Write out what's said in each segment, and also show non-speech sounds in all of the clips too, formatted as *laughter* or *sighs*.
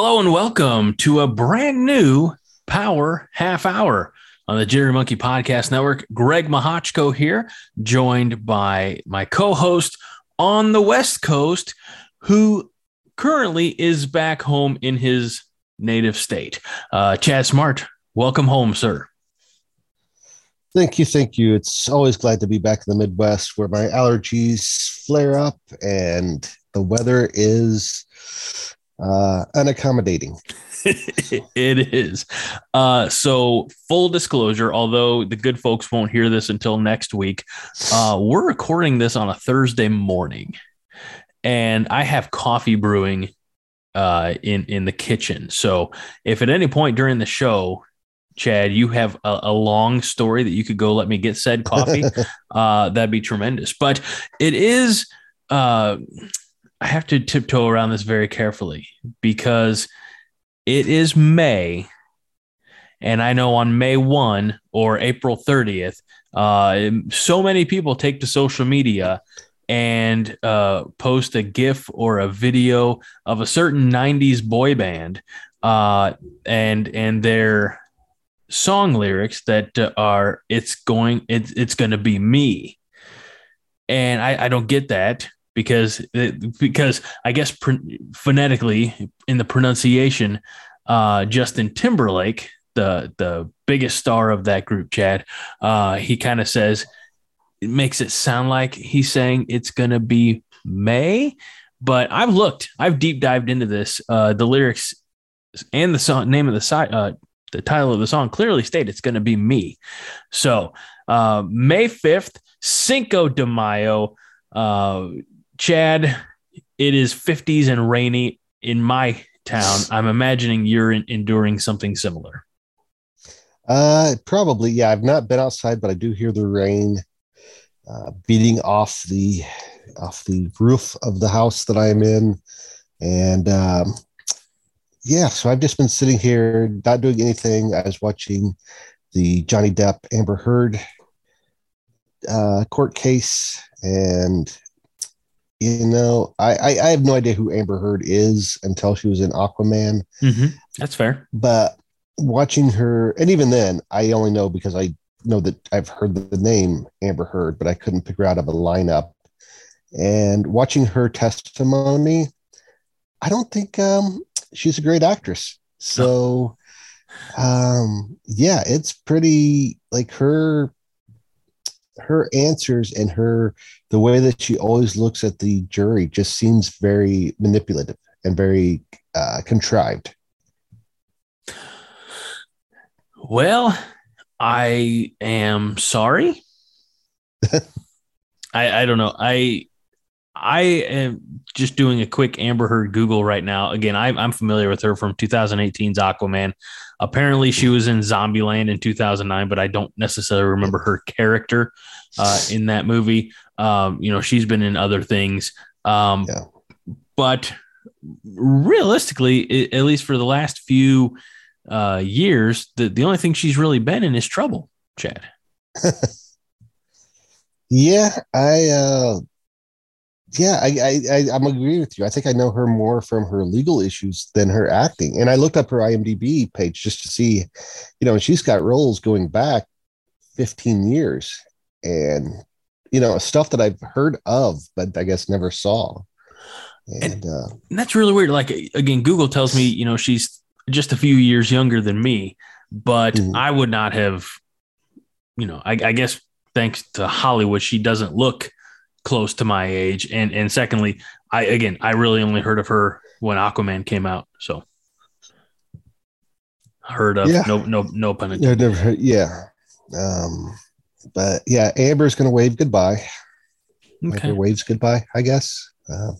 Hello and welcome to a brand new Power Half Hour on the Jittery Monkey Podcast Network. Greg Mahochko here, joined by my co host on the West Coast, who currently is back home in his native state. Uh, Chad Smart, welcome home, sir. Thank you. Thank you. It's always glad to be back in the Midwest where my allergies flare up and the weather is uh, unaccommodating. *laughs* it is. Uh, so, full disclosure, although the good folks won't hear this until next week, uh, we're recording this on a Thursday morning, and I have coffee brewing uh, in in the kitchen. So, if at any point during the show, Chad, you have a, a long story that you could go let me get said coffee, *laughs* uh, that'd be tremendous. But it is. Uh, I have to tiptoe around this very carefully because it is May. And I know on May 1 or April 30th, uh, so many people take to social media and uh, post a GIF or a video of a certain 90s boy band uh, and and their song lyrics that are it's going it's it's going to be me and I, I don't get that because because I guess phonetically in the pronunciation, uh, Justin Timberlake, the the biggest star of that group, Chad, uh, he kind of says it makes it sound like he's saying it's gonna be May, but I've looked, I've deep dived into this. Uh, the lyrics and the song name of the site, uh, the title of the song clearly state it's gonna be me. So uh, May fifth, Cinco de Mayo. Uh, Chad, it is 50s and rainy in my town. I'm imagining you're in, enduring something similar. Uh, probably. Yeah, I've not been outside, but I do hear the rain uh, beating off the off the roof of the house that I am in, and um, yeah. So I've just been sitting here, not doing anything. I was watching the Johnny Depp Amber Heard uh, court case, and you know, I, I, I have no idea who Amber Heard is until she was in Aquaman. Mm-hmm. That's fair. But watching her, and even then, I only know because I know that I've heard the name Amber Heard, but I couldn't pick her out of a lineup. And watching her testimony, I don't think um, she's a great actress. So, um, yeah, it's pretty like her her answers and her the way that she always looks at the jury just seems very manipulative and very uh, contrived. Well, I am sorry. *laughs* I I don't know. I I am just doing a quick Amber Heard Google right now. Again, I, I'm familiar with her from 2018's Aquaman. Apparently, she was in Zombieland in 2009, but I don't necessarily remember her character uh, in that movie. Um, you know, she's been in other things. Um, yeah. But realistically, it, at least for the last few uh, years, the, the only thing she's really been in is trouble, Chad. *laughs* yeah, I uh, yeah, I, I, I am agree with you. I think I know her more from her legal issues than her acting. And I looked up her IMDb page just to see, you know, she's got roles going back 15 years, and you know, stuff that I've heard of, but I guess never saw. And, and, uh, and that's really weird. Like again, Google tells me, you know, she's just a few years younger than me, but mm-hmm. I would not have, you know, I, I guess thanks to Hollywood, she doesn't look close to my age. And and secondly, I again I really only heard of her when Aquaman came out. So heard of yeah. no no no pun intended. never heard, yeah. Um but yeah, Amber's gonna wave goodbye. Okay. Amber waves goodbye, I guess. Uh,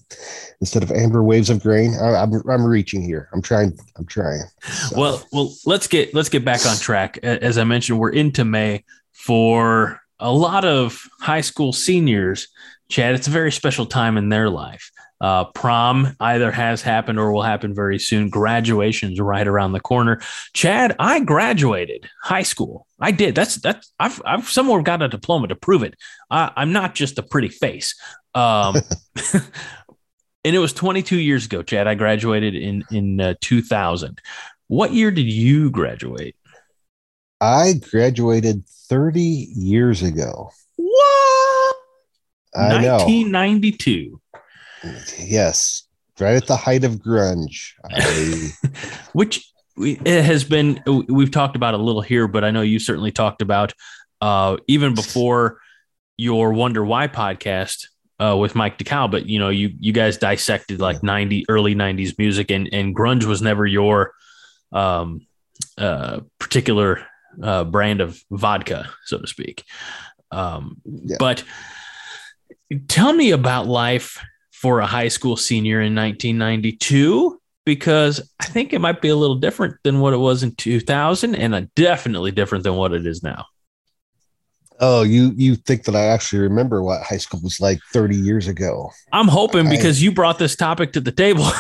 instead of amber waves of grain. I, am I'm, I'm reaching here. I'm trying. I'm trying. So. Well, well, let's get let's get back on track. As I mentioned, we're into May for a lot of high school seniors Chad, it's a very special time in their life. Uh, prom either has happened or will happen very soon. Graduation's right around the corner. Chad, I graduated high school. I did. That's that's. I've I've somewhere got a diploma to prove it. I, am not just a pretty face. Um, *laughs* and it was 22 years ago, Chad. I graduated in in uh, 2000. What year did you graduate? I graduated 30 years ago. What? I know. 1992. Yes, right at the height of grunge. I, *laughs* Which it has been. We've talked about a little here, but I know you certainly talked about uh, even before your Wonder Why podcast uh, with Mike DeCal. But you know, you you guys dissected like 90 early 90s music, and and grunge was never your um, uh, particular uh, brand of vodka, so to speak. Um, Yeah. But tell me about life for a high school senior in 1992 because I think it might be a little different than what it was in 2000 and definitely different than what it is now. oh, you you think that I actually remember what high school was like 30 years ago? I'm hoping I- because you brought this topic to the table. *laughs*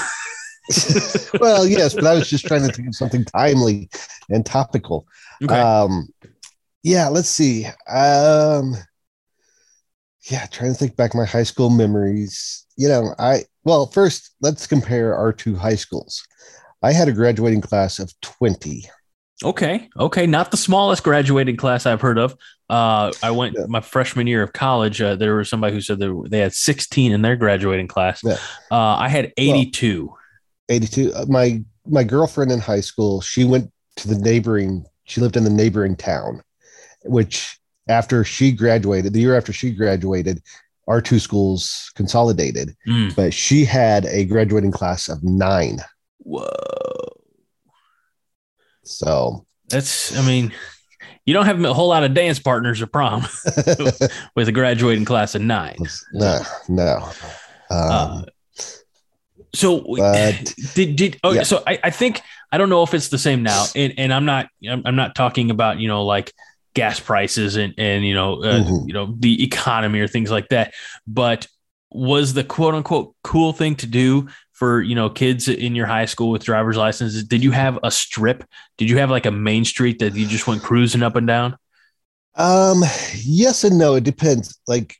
*laughs* well, yes, but I was just trying to think of something timely and topical. okay. Um, yeah, let's see. Um, yeah, trying to think back my high school memories. You know, I well, first let's compare our two high schools. I had a graduating class of 20. okay. Okay. Not the smallest graduating class I've heard of. Uh, I went Yeah. my freshman year of college. Uh, there was somebody who said they, they had 16 in their graduating class. Yeah. Uh, I had 82. 82. Uh, My my girlfriend in high school, she went to the neighboring, she lived in the neighboring town, which after she graduated, the year after she graduated, our two schools consolidated. Mm. But she had a graduating class of nine. Whoa. So That's, I mean, you don't have a whole lot of dance partners at prom *laughs* with a graduating class of nine. no, no. Um, Uh, so but- did did oh Yeah. so I, I think I don't know if it's the same now and and I'm not I'm, I'm not talking about you know like gas prices and and you know uh, Mhm. you know the economy or things like that but was the quote unquote cool thing to do for you know kids in your high school with driver's licenses did you have a strip did you have like a main street that you just went cruising up and down Um, yes and no. It depends. Like,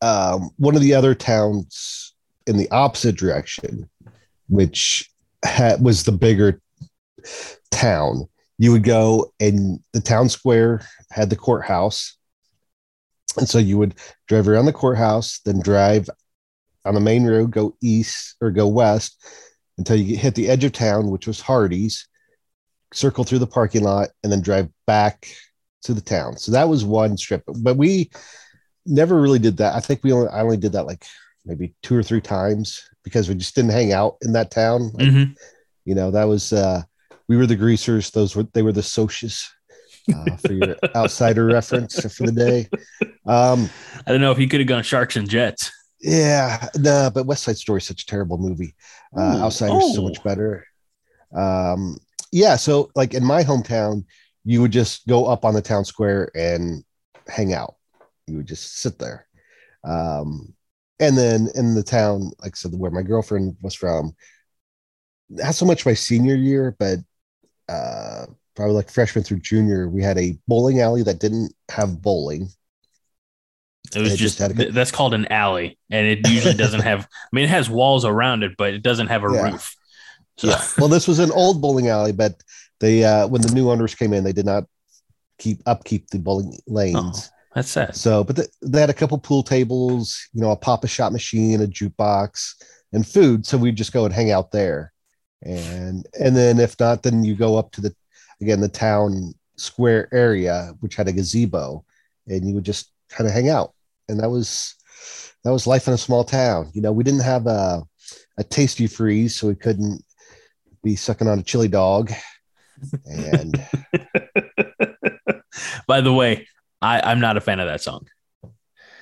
um, one of the other towns in the opposite direction, which had, was the bigger town, you would go and the town square had the courthouse. And so you would drive around the courthouse, then drive on the main road, go east or go west until you hit the edge of town, which was Hardee's, circle through the parking lot, and then drive back to the town. So that was one strip, but we never really did that. I think we only I only did that like maybe two or three times because we just didn't hang out in that town. Like, Mhm. You know, that was uh we were the greasers, those were they were the socias. Uh, for your outsider *laughs* reference for the day. Um, I don't know if you could have gone sharks and jets yeah, no, but West Side Story is such a terrible movie. Uh, Outsiders is so oh. much better. Um, yeah, so like in my hometown, you would just go up on the town square and hang out. You would just sit there. Um, and then in the town, like I said, where my girlfriend was from, not so much my senior year, but uh, probably like freshman through junior, we had a bowling alley that didn't have bowling. It was It just, just a- that's called an alley, and it usually doesn't have. I mean, it has walls around it, but it doesn't have a Yeah. roof. So, Yeah. Well, this was an old bowling alley, but they uh, when the new owners came in, they did not keep upkeep the bowling lanes. that's sad. So, but th- they had a couple pool tables, you know, a pop a shot machine, a jukebox, and food. So we'd just go and hang out there, and and then if not, then you go up to the again the town square area, which had a gazebo, and you would just kind of hang out, and that was that was life in a small town. You know, we didn't have a a Tastee Freez, so we couldn't be sucking on a chili dog, and *laughs* By the way, I, I'm not a fan of that song.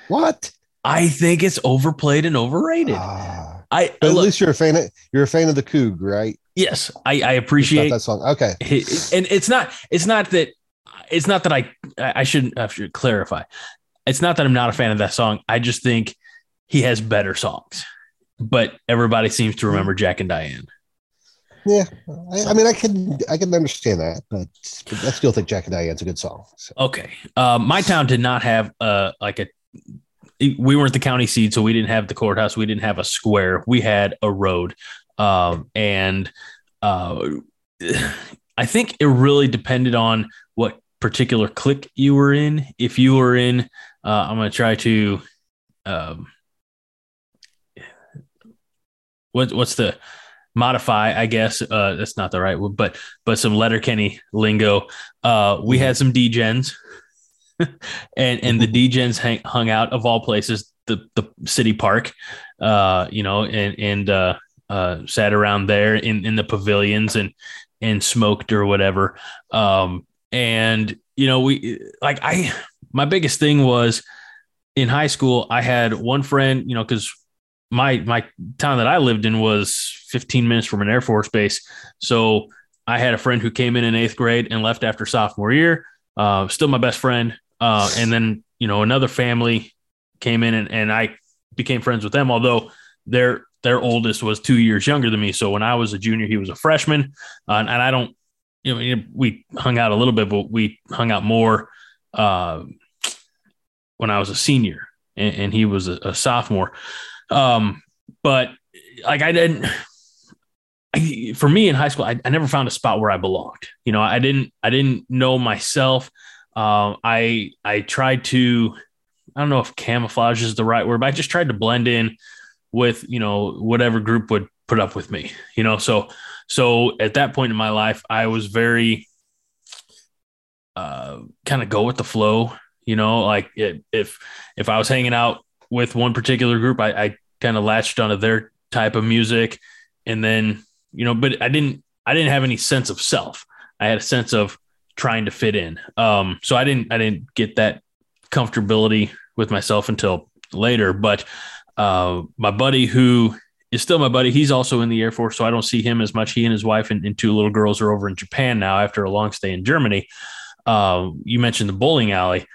what? I think it's overplayed and overrated. Ah. I But at look, least you're a fan of you're a fan of the Coog, right? yes, I, I appreciate that song. Okay. it- and it's not it's not that it's not that I I shouldn't I should clarify. It's not that I'm not a fan of that song. I just think he has better songs. But everybody seems to remember Jack and Diane. Yeah. I, I mean, I can I can understand that, but, but I still think Jack and Diane's a good song. So. Okay. Uh, my town did not have uh, like a we weren't the county seat, so we didn't have the courthouse. We didn't have a square. We had a road, um, and uh, *sighs* I think it really depended on what particular clique you were in. If you were in, uh, I'm going to try to. Um, what, what's the modify, I guess. Uh, that's not the right word, but but some Letterkenny lingo. Uh, we had some degens, *laughs* and and the *laughs* degens hang, hung out of all places, the the city park, uh, you know, and and uh, uh, sat around there in in the pavilions and and smoked or whatever. Um, and you know, we like I my biggest thing was in high school. I had one friend, you know, because my my town that I lived in was 15 minutes from an Air Force base. So I had a friend who came in in eighth grade and left after sophomore year. Uh, still my best friend. Uh, and then you know another family came in and, and I became friends with them. Although their their oldest was two years younger than me. So when I was a junior, he was a freshman. Uh, and, and, I don't, you know, we hung out a little bit, but we hung out more uh, when I was a senior and, and he was a, a sophomore. Um, but like I didn't. I, for me in high school, I, I, never found a spot where I belonged. You know, I didn't. I didn't know myself. Uh, I I tried to. I don't know if camouflage is the right word, but I just tried to blend in with you know whatever group would put up with me. You know, so so at that point in my life, I was very uh, kind of go with the flow. You know, like if if I was hanging out with one particular group. I, I kind of latched onto their type of music, and then you know, but I didn't I didn't have any sense of self. I had a sense of trying to fit in. Um, so I didn't I didn't get that comfortability with myself until later. But uh, my buddy who is still my buddy. He's also in the Air Force, so I don't see him as much. He and his wife and, and two little girls are over in Japan now after a long stay in Germany. Uh, you mentioned the bowling alley.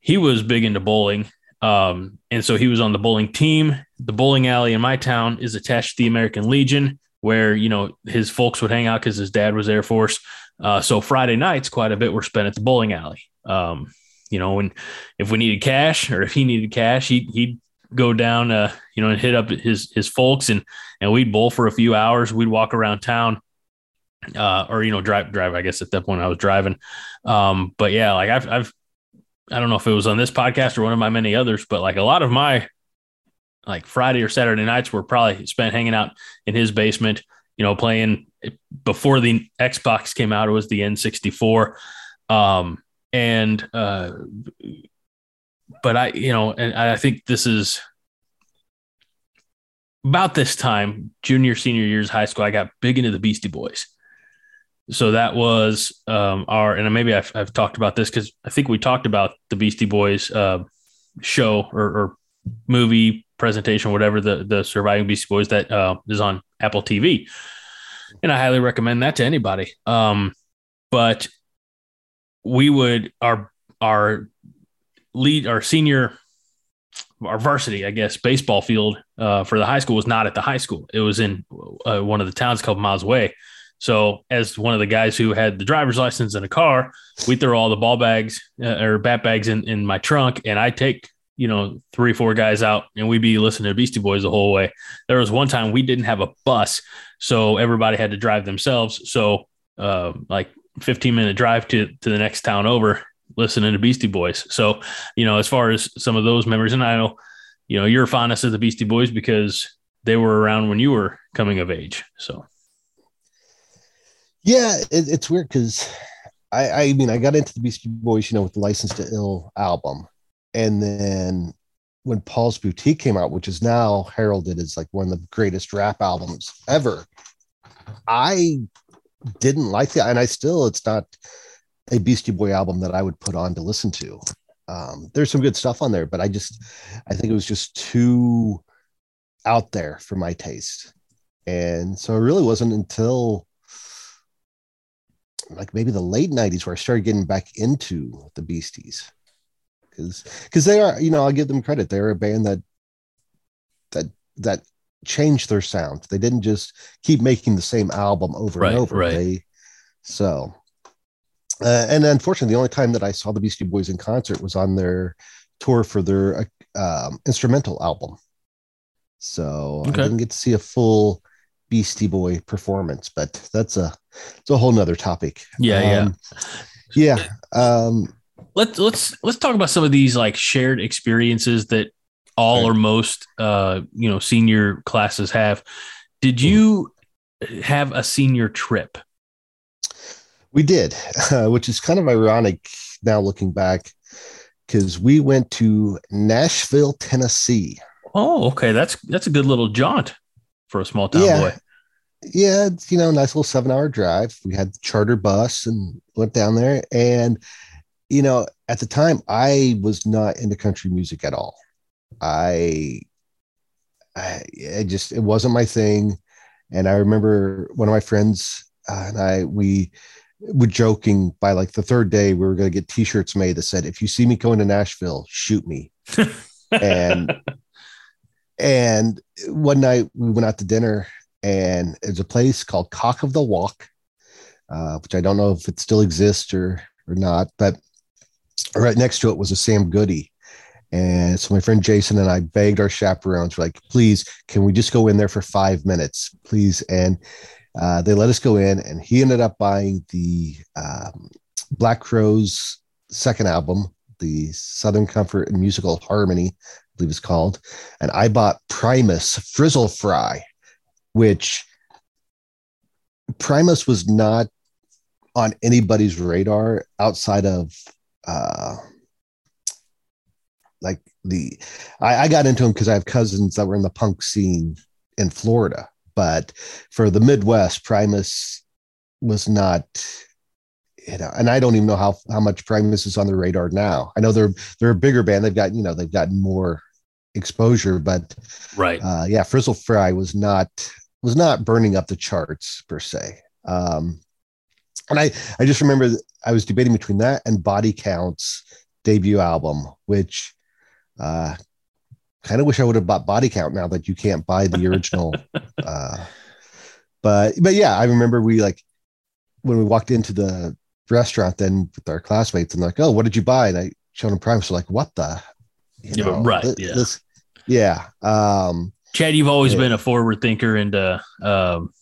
He was big into bowling, um, and so he was on the bowling team. The bowling alley in my town is attached to the American Legion, where you know his folks would hang out because his dad was Air Force. Uh, so Friday nights, quite a bit were spent at the bowling alley. Um, you know, and if we needed cash or if he needed cash, he, he'd go down, uh, you know, and hit up his his folks, and and we'd bowl for a few hours. We'd walk around town, uh, or you know, drive drive. I guess at that point I was driving. Um, but yeah, like I've I've I don't know if it was on this podcast or one of my many others, but like a lot of my like Friday or Saturday nights were probably spent hanging out in his basement, you know, playing before the Xbox came out. It was the N64. Um, and, uh, but I, you know, and I think this is about this time, junior, senior years, high school, I got big into the Beastie Boys so that was um, our and maybe I've, I've talked about this because I think we talked about the Beastie Boys uh, show or, or, movie presentation, whatever the the Surviving Beastie Boys that uh, is on Apple TV, and I highly recommend that to anybody. Um, but we would our our lead our senior our varsity, I guess, baseball field uh, for the high school was not at the high school. It was in uh, one of the towns a couple miles away. So, as one of the guys who had the driver's license in a car, we throw all the ball bags uh, or bat bags in, in my trunk, and I take you know three four guys out, and we'd be listening to Beastie Boys the whole way. There was one time we didn't have a bus, so everybody had to drive themselves. So, uh, like 15 minute drive to to the next town over, listening to Beastie Boys. So, you know, as far as some of those memories, and I know, you know, you're fondest of the Beastie Boys because they were around when you were coming of age. So. Yeah, it, it's weird because I, I mean, I got into the Beastie Boys, you know, with the License to Ill album. And then when Paul's Boutique came out, which is now heralded as like one of the greatest rap albums ever, I didn't like that. And I still, it's not a Beastie Boy album that I would put on to listen to. Um, there's some good stuff on there, but I just, I think it was just too out there for my taste. And so it really wasn't until like maybe the late 90s where I started getting back into the Beasties. Because because they are, you know, I'll give them credit. They're a band that that that changed their sound. They didn't just keep making the same album over right, and over. Right. They so uh, and unfortunately, the only time that I saw the Beastie Boys in concert was on their tour for their um, instrumental album. So Okay. I didn't get to see a full Beastie Boy performance, but that's a it's a whole nother topic. Yeah, yeah. Um, yeah. Um, let's let's let's talk about some of these like shared experiences that all or most uh you know senior classes have did you have a senior trip we did, uh, *laughs* which is kind of ironic now looking back, because we went to Nashville, Tennessee. oh okay that's that's a good little jaunt for a small town Yeah. boy yeah, it's, you know, nice little seven hour drive. We had the charter bus and went down there. And, you know, at the time, I was not into country music at all. I, I, I just, it wasn't my thing. And I remember one of my friends uh, and I, we were joking by like the third day, we were going to get t shirts made that said, if you see me going to Nashville, shoot me. *laughs* and and one night we went out to dinner and there's a place called cock of the walk uh, which i don't know if it still exists or or not but right next to it was a sam goody. And so my friend jason and i begged our chaperones like please can we just go in there for five minutes? Please. And uh, they let us go in and he ended up buying the um, black crowes second album the southern comfort and musical harmony i believe it's called. And I bought Primus Frizzle Fry, which Primus was not on anybody's radar outside of uh like the I, I got into them because I have cousins that were in the punk scene in Florida, but for the Midwest, Primus was not you know, and I don't even know how how much Primus is on the radar now. I know they're they're a bigger band. They've got you know they've gotten more exposure, but right uh, yeah, Frizzle Fry was not was not burning up the charts per se. Um, and I I just remember I was debating between that and Body Count's debut album, which uh, kind of wish I would have bought Body Count now that you can't buy the original. *laughs* uh, but but yeah, I remember we like when we walked into the restaurant then with our classmates and like, oh, what did you buy? And I showed them Prime. So like, what the? You Yeah, right, thi- yeah. This, yeah. Um, chad you've always Yeah. been a forward thinker and uh um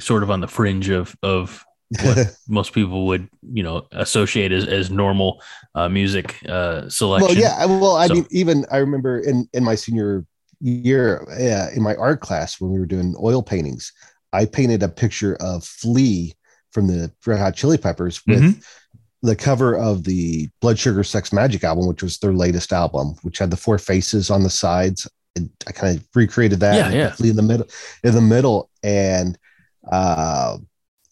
sort of on the fringe of of what *laughs* most people would you know associate as, as normal uh music uh selection Well, yeah. Well, I So- mean, even I remember in in my senior year, yeah, in my art class when we were doing oil paintings, I painted a picture of Flea from the Red Hot Chili Peppers with Mhm. the cover of the Blood Sugar Sex Magik album, which was their latest album, which had the four faces on the sides. And I kind of recreated that. Yeah, yeah. Flea in the middle, in the middle, and uh,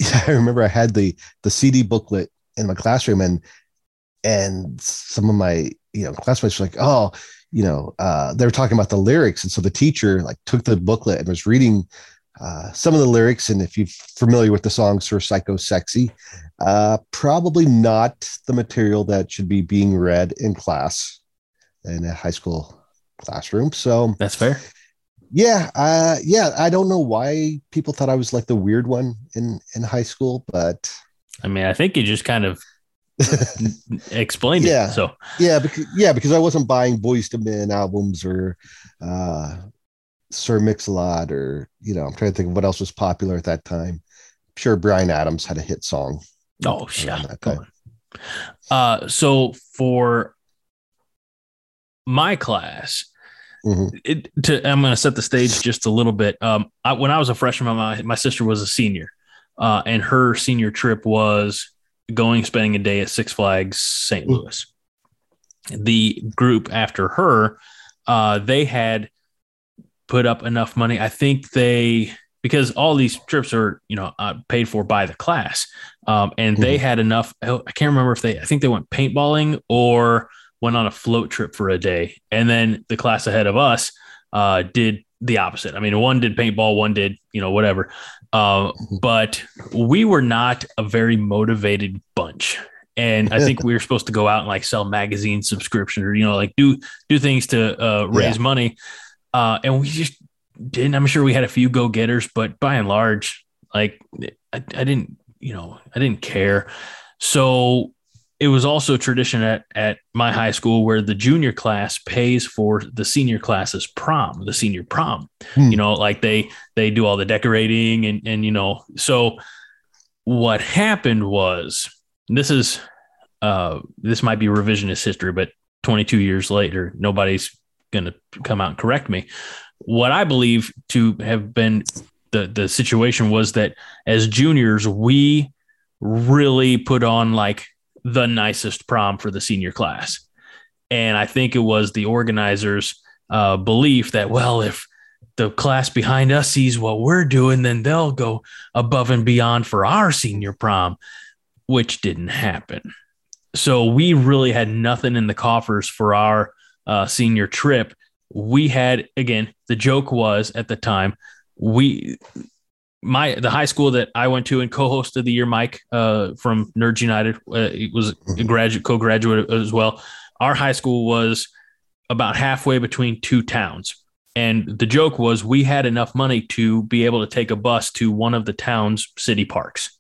*laughs* I remember I had the the CD booklet in my classroom, and and some of my you know classmates were like, oh, you know, uh, they were talking about the lyrics, and so the teacher like took the booklet and was reading uh, some of the lyrics. And if you're familiar with the song "Sir Psycho Sexy," uh, probably not the material that should be being read in class in a high school classroom. So that's fair yeah, uh, yeah, I don't know why people thought I was like the weird one in in high school, but i mean i think you just kind of *laughs* explained Yeah. it so yeah, because yeah, because I wasn't buying Boyz II Men albums or uh, Sir Mix-a-Lot or you know, I'm trying to think of what else was popular at that time. sure, Bryan Adams had a hit song. Oh, yeah. Come on. Uh, so for my class, Mhm. it, to, I'm going to set the stage just a little bit. Um, I, when I was a freshman, my, my sister was a senior, uh, and her senior trip was going spending a day at Six Flags St. Mm. Louis. The group after her, uh, they had put up enough money. I think they because all these trips are you know uh, paid for by the class, um, and they had enough. I can't remember if they. I think they went paintballing or went on a float trip for a day, and then the class ahead of us uh, did the opposite. I mean, one did paintball, one did you know whatever, uh, but we were not a very motivated bunch. And I think *laughs* we were supposed to go out and like sell magazine subscription or you know like do do things to uh, raise money, uh, and we just didn't. I'm sure we had a few go getters, but by and large, like I, I didn't you know I didn't care. So it was also tradition at, at my high school where the junior class pays for the senior class's prom, the senior prom. Hmm. You know, like they they do all the decorating and and you know, so what happened was this is uh this might be revisionist history, but 22 years later, nobody's gonna come out and correct me. What I believe to have been the the situation was that as juniors, we really put on like the nicest prom for the senior class. And I think it was the organizers' uh, belief that, well, if the class behind us sees what we're doing, then they'll go above and beyond for our senior prom, which didn't happen. So we really had nothing in the coffers for our uh, senior trip. We had, again, the joke was at the time, we my the high school that I went to and co-host of the year, Mike uh, from Nerds United, uh, was a graduate co-graduate as well. Our high school was about halfway between two towns, and the joke was we had enough money to be able to take a bus to one of the town's city parks,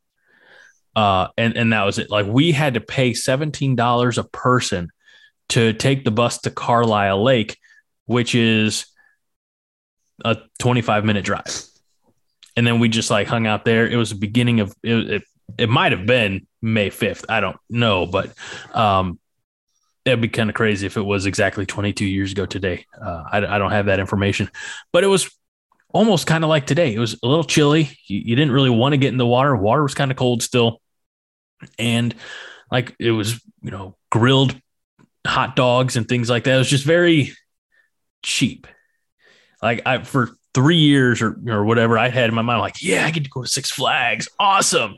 uh, and and that was it. Like we had to pay seventeen dollars a person to take the bus to Carlyle Lake, which is a twenty-five minute drive and then we just like hung out there. It was the beginning of it. It, it might have been May fifth. I don't know, but um, it'd be kind of crazy if it was exactly 22 years ago today. Uh, I, I don't have that information, but it was almost kind of like today. It was a little chilly. You, you didn't really want to get in the water. Water was kind of cold still, and like it was, you know, grilled hot dogs and things like that. It was just very cheap. Like I for three years or or whatever I had in my mind, like, yeah, I get to go to Six Flags, awesome.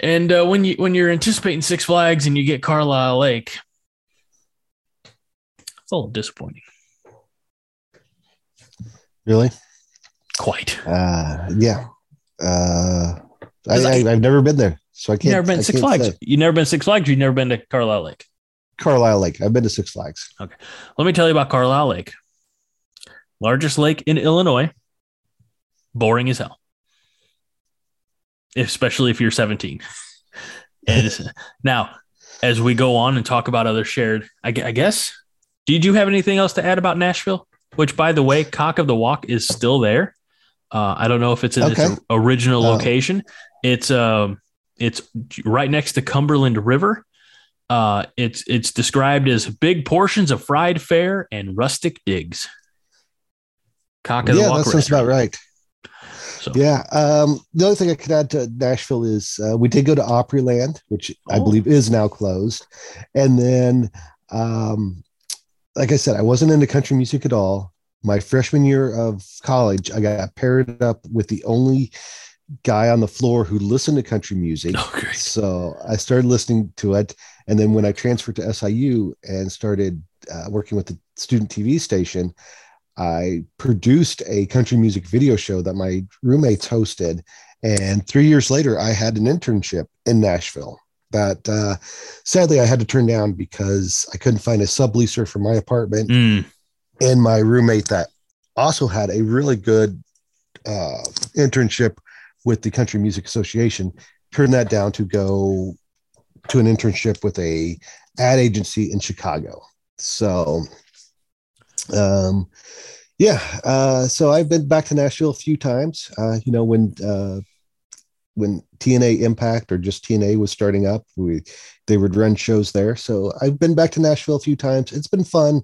And uh, when you when you're anticipating Six Flags and you get Carlyle Lake, it's a little disappointing. Really? Quite. Uh, yeah. Uh, I, I- I've never been there, so I can't. Never been to Six Flags. say. You never been to Six Flags. You've never been to Carlyle Lake. Carlyle Lake. I've been to Six Flags. Okay, let me tell you about Carlyle Lake. Largest lake in Illinois. Boring as hell. Especially if you're 17. *laughs* And now, as we go on and talk about other shared, I, I guess, did you have anything else to add about Nashville? Which, by the way, Cock of the Walk is still there. Uh, I don't know if it's in Okay. its original Oh. location. It's um, it's right next to Cumberland River. Uh, it's it's described as big portions of fried fare and rustic digs. Cock of yeah, the Walk that sounds about right. So Yeah. Um, the only thing I could add to Nashville is uh, we did go to Opryland, which I Oh. believe is now closed. And then, um, like I said, I wasn't into country music at all. My freshman year of college, I got paired up with the only guy on the floor who listened to country music. *laughs* oh. So I started listening to it. And then when I transferred to SIU and started uh, working with the student TV station, I produced a country music video show that my roommates hosted. And three years later, I had an internship in Nashville that uh, sadly I had to turn down because I couldn't find a subleaser for my apartment. Mm, And my roommate that also had a really good uh, internship with the Country Music Association turned that down to go to an internship with a ad agency in Chicago. So, um, yeah, uh, so I've been back to Nashville a few times. Uh, you know, when uh, when TNA Impact or just TNA was starting up, we they would run shows there. So I've been back to Nashville a few times. It's been fun,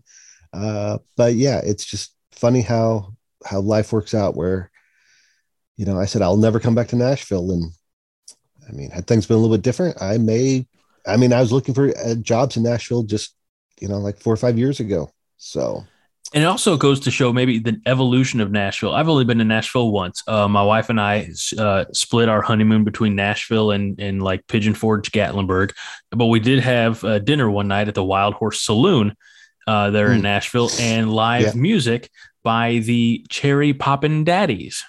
uh, but yeah, it's just funny how how life works out. Where you know, I said I'll never come back to Nashville, and I mean, had things been a little bit different, I may. I mean, I was looking for uh, jobs in Nashville just you know like four or five years ago. So And it also goes to show maybe the evolution of Nashville. I've only been to Nashville once. Uh, my wife and I uh, split our honeymoon between Nashville and, and like Pigeon Forge, Gatlinburg. But we did have uh, dinner one night at the Wild Horse Saloon uh, there in Mm. Nashville and live Yeah. music by the Cherry Poppin' Daddies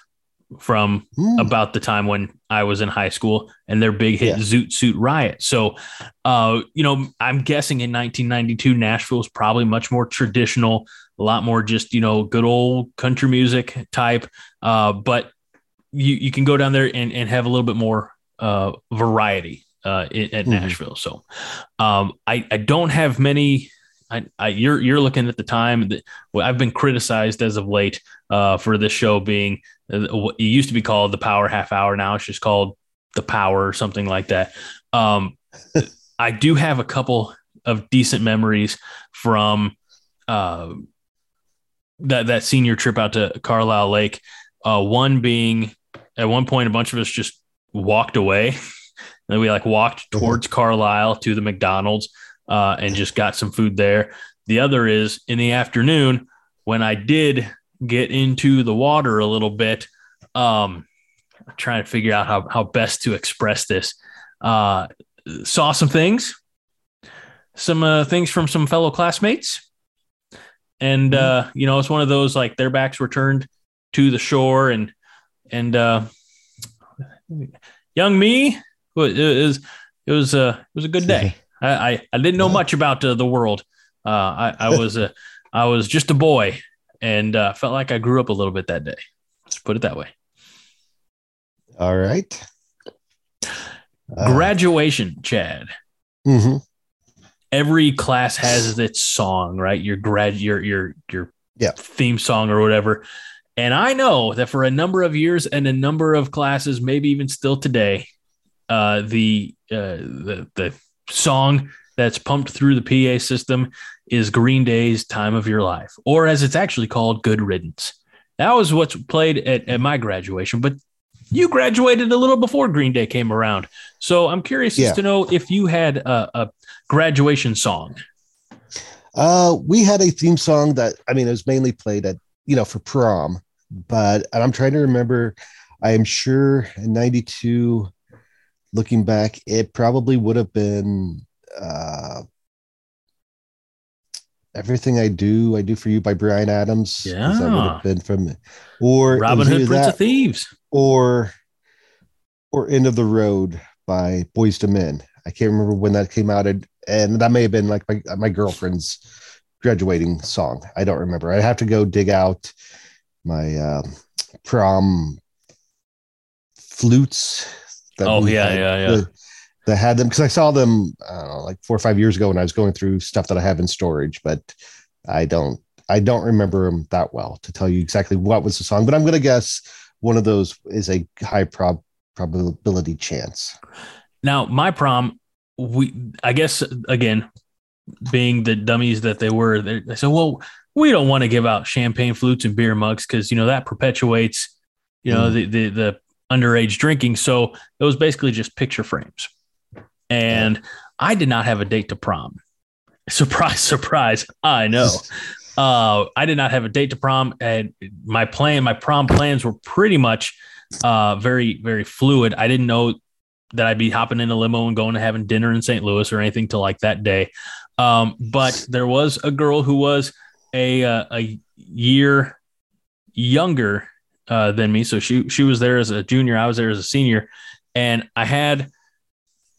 from hmm, about the time when I was in high school and their big hit Yeah. Zoot Suit Riot. So, uh, you know, I'm guessing in 1992, Nashville was probably much more traditional, a lot more just, you know, good old country music type. Uh, but you, you can go down there and, and have a little bit more uh, variety uh, in, at mm-hmm. Nashville. So um, I, I don't have many. I, I, you're you're looking at the time that well, I've been criticized as of late uh, for this show being uh, it used to be called the Power Half Hour. Now it's just called the Power or something like that. Um, I do have a couple of decent memories from uh, that that senior trip out to Carlyle Lake. Uh, one being at one point, a bunch of us just walked away. *laughs* and we like walked mm-hmm. towards Carlyle to the McDonald's uh, and just got some food there. The other is in the afternoon when I did get into the water a little bit. Um, trying to figure out how, how best to express this. Uh, saw some things, some uh, things from some fellow classmates. And, mm-hmm. uh, you know, it's one of those like their backs were turned to the shore and, and, uh, young me it was, it was, uh, it was a good day. I, I, I didn't know much about uh, the world. Uh, I, I was, uh, *laughs* I was just a boy and uh, felt like I grew up a little bit that day. Let's put it that way. All right. Uh, Graduation, Chad. Mm-hmm. Every class has its song, right? Your grad, your your your yeah. theme song or whatever. And I know that for a number of years and a number of classes, maybe even still today, uh, the uh, the the song that's pumped through the PA system is Green Day's "Time of Your Life," or as it's actually called, "Good Riddance." That was what's played at, at my graduation, but you graduated a little before Green Day came around. So I'm curious yeah. to know if you had a, a graduation song. Uh, we had a theme song that I mean it was mainly played at you know for prom, but I'm trying to remember. I am sure in '92, looking back, it probably would have been uh, "Everything I Do, I Do for You" by Bryan Adams. Yeah, that would have been from, or Robin Hood, Prince that, of Thieves or or End of the Road by Boyz II Men. I can't remember when that came out, and, and that may have been like my my girlfriend's graduating song. I don't remember. I have to go dig out my um, prom flutes. Oh yeah, had, yeah, yeah. The, that had them because I saw them know, like four or five years ago when I was going through stuff that I have in storage, but I don't I don't remember them that well to tell you exactly what was the song. But I'm going to guess one of those is a high prob probability chance. Now, my prom, we I guess again, being the dummies that they were, they, they said, "Well, we don't want to give out champagne flutes and beer mugs because you know that perpetuates, you know, mm. the, the the underage drinking." So it was basically just picture frames, and. I did not have a date to prom. *laughs* Surprise, surprise! I know. *laughs* Uh, I did not have a date to prom, and my plan, my prom plans were pretty much uh, very, very fluid. I didn't know that I'd be hopping in a limo and going to having dinner in St. Louis or anything till like that day. Um, but there was a girl who was a uh, a year younger uh, than me, so she she was there as a junior. I was there as a senior, and I had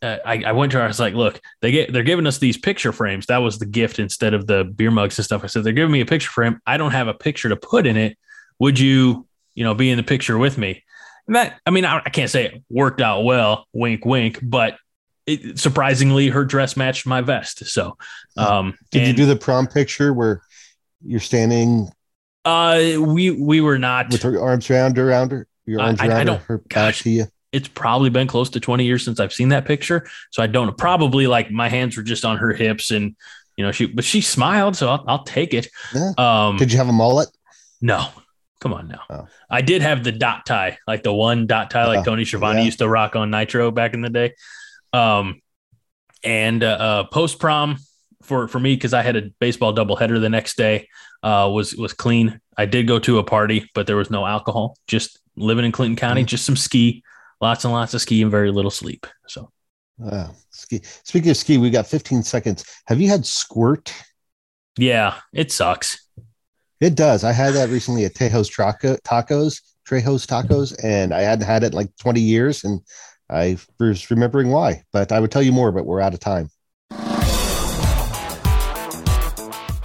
uh, I, I, went to her. I was like, "Look, they get they're giving us these picture frames. That was the gift instead of the beer mugs and stuff." I said, "They're giving me a picture frame. I don't have a picture to put in it. Would you, you know, be in the picture with me?" And that, I mean, I, I can't say it worked out well. Wink, wink. But it, surprisingly, her dress matched my vest. So, um, did and, you do the prom picture where you're standing? Uh, we we were not with her arms around around her. Your arms I, around I, I don't, her, her back to you it's probably been close to 20 years since I've seen that picture. So I don't probably like my hands were just on her hips and you know she but she smiled so I'll, I'll take it. Yeah. Um, did you have a mullet? No. Come on now. Oh. I did have the dot tie, like the one dot tie, like oh, Tony Schiavone yeah. used to rock on Nitro back in the day. Um, and uh, uh post prom for for me because I had a baseball doubleheader the next day uh, was was clean. I did go to a party, but there was no alcohol. Just living in Clinton County, mm-hmm. just some ski, lots and lots of ski and very little sleep. So, uh, ski. Speaking of ski, we got 15 seconds. Have you had squirt? Yeah, it sucks. It does. I had that recently at Tejo's Traco, Tacos, Trejo's Tacos, and I hadn't had it in like 20 years, and I was remembering why. But I would tell you more, but we're out of time.